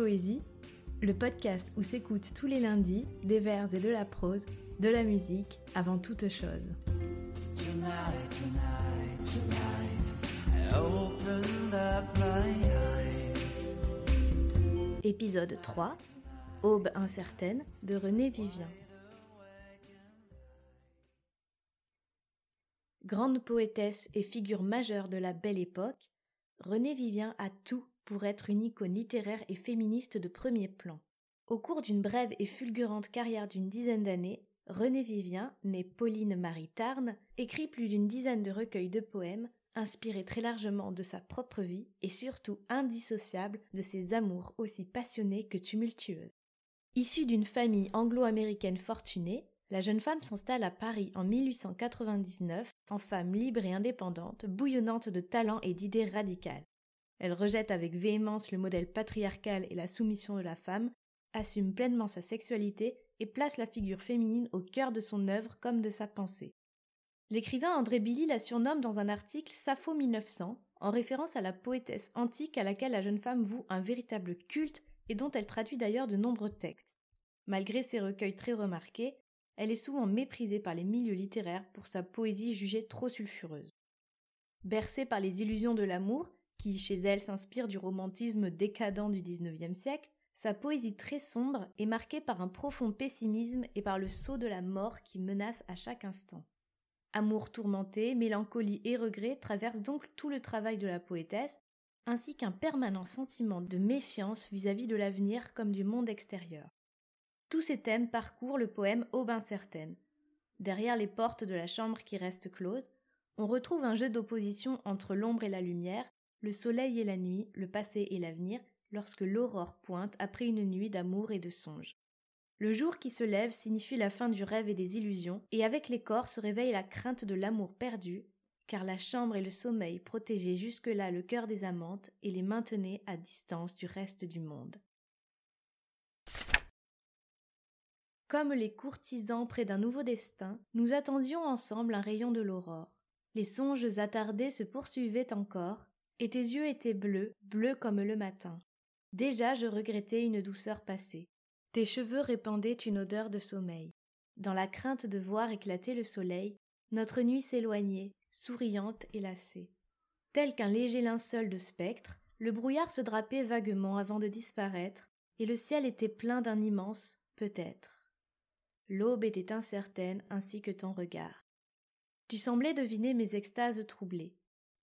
Poésie, le podcast où s'écoutent tous les lundis des vers et de la prose, de la musique avant toute chose. Épisode 3 Aube incertaine de René Vivien. Grande poétesse et figure majeure de la belle époque, René Vivien a tout pour être une icône littéraire et féministe de premier plan. Au cours d'une brève et fulgurante carrière d'une dizaine d'années, René Vivien, née Pauline Marie Tarn, écrit plus d'une dizaine de recueils de poèmes, inspirés très largement de sa propre vie et surtout indissociables de ses amours aussi passionnés que tumultueuses. Issue d'une famille anglo-américaine fortunée, la jeune femme s'installe à Paris en 1899 en femme libre et indépendante, bouillonnante de talent et d'idées radicales. Elle rejette avec véhémence le modèle patriarcal et la soumission de la femme, assume pleinement sa sexualité et place la figure féminine au cœur de son œuvre comme de sa pensée. L'écrivain André Billy la surnomme dans un article Sappho 1900, en référence à la poétesse antique à laquelle la jeune femme voue un véritable culte et dont elle traduit d'ailleurs de nombreux textes. Malgré ses recueils très remarqués, elle est souvent méprisée par les milieux littéraires pour sa poésie jugée trop sulfureuse. Bercée par les illusions de l'amour, qui chez elle s'inspire du romantisme décadent du XIXe siècle, sa poésie très sombre est marquée par un profond pessimisme et par le sceau de la mort qui menace à chaque instant. Amour tourmenté, mélancolie et regret traversent donc tout le travail de la poétesse, ainsi qu'un permanent sentiment de méfiance vis-à-vis de l'avenir comme du monde extérieur. Tous ces thèmes parcourent le poème Aube incertaine. Derrière les portes de la chambre qui reste close, on retrouve un jeu d'opposition entre l'ombre et la lumière, le soleil et la nuit, le passé et l'avenir, lorsque l'aurore pointe après une nuit d'amour et de songes. Le jour qui se lève signifie la fin du rêve et des illusions, et avec les corps se réveille la crainte de l'amour perdu, car la chambre et le sommeil protégeaient jusque-là le cœur des amantes et les maintenaient à distance du reste du monde. Comme les courtisans près d'un nouveau destin, nous attendions ensemble un rayon de l'aurore. Les songes attardés se poursuivaient encore, et tes yeux étaient bleus, bleus comme le matin. Déjà je regrettais une douceur passée. Tes cheveux répandaient une odeur de sommeil. Dans la crainte de voir éclater le soleil, notre nuit s'éloignait, souriante et lassée. Tel qu'un léger linceul de spectre, le brouillard se drapait vaguement avant de disparaître, et le ciel était plein d'un immense peut-être. L'aube était incertaine ainsi que ton regard. Tu semblais deviner mes extases troublées.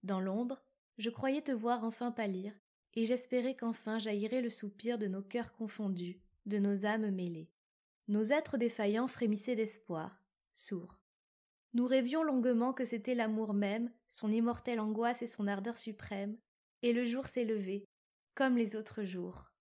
Dans l'ombre, je croyais te voir enfin pâlir, et j'espérais qu'enfin jaillirait le soupir de nos cœurs confondus, de nos âmes mêlées. Nos êtres défaillants frémissaient d'espoir, sourds. Nous rêvions longuement que c'était l'amour même, son immortelle angoisse et son ardeur suprême, et le jour s'est levé, comme les autres jours.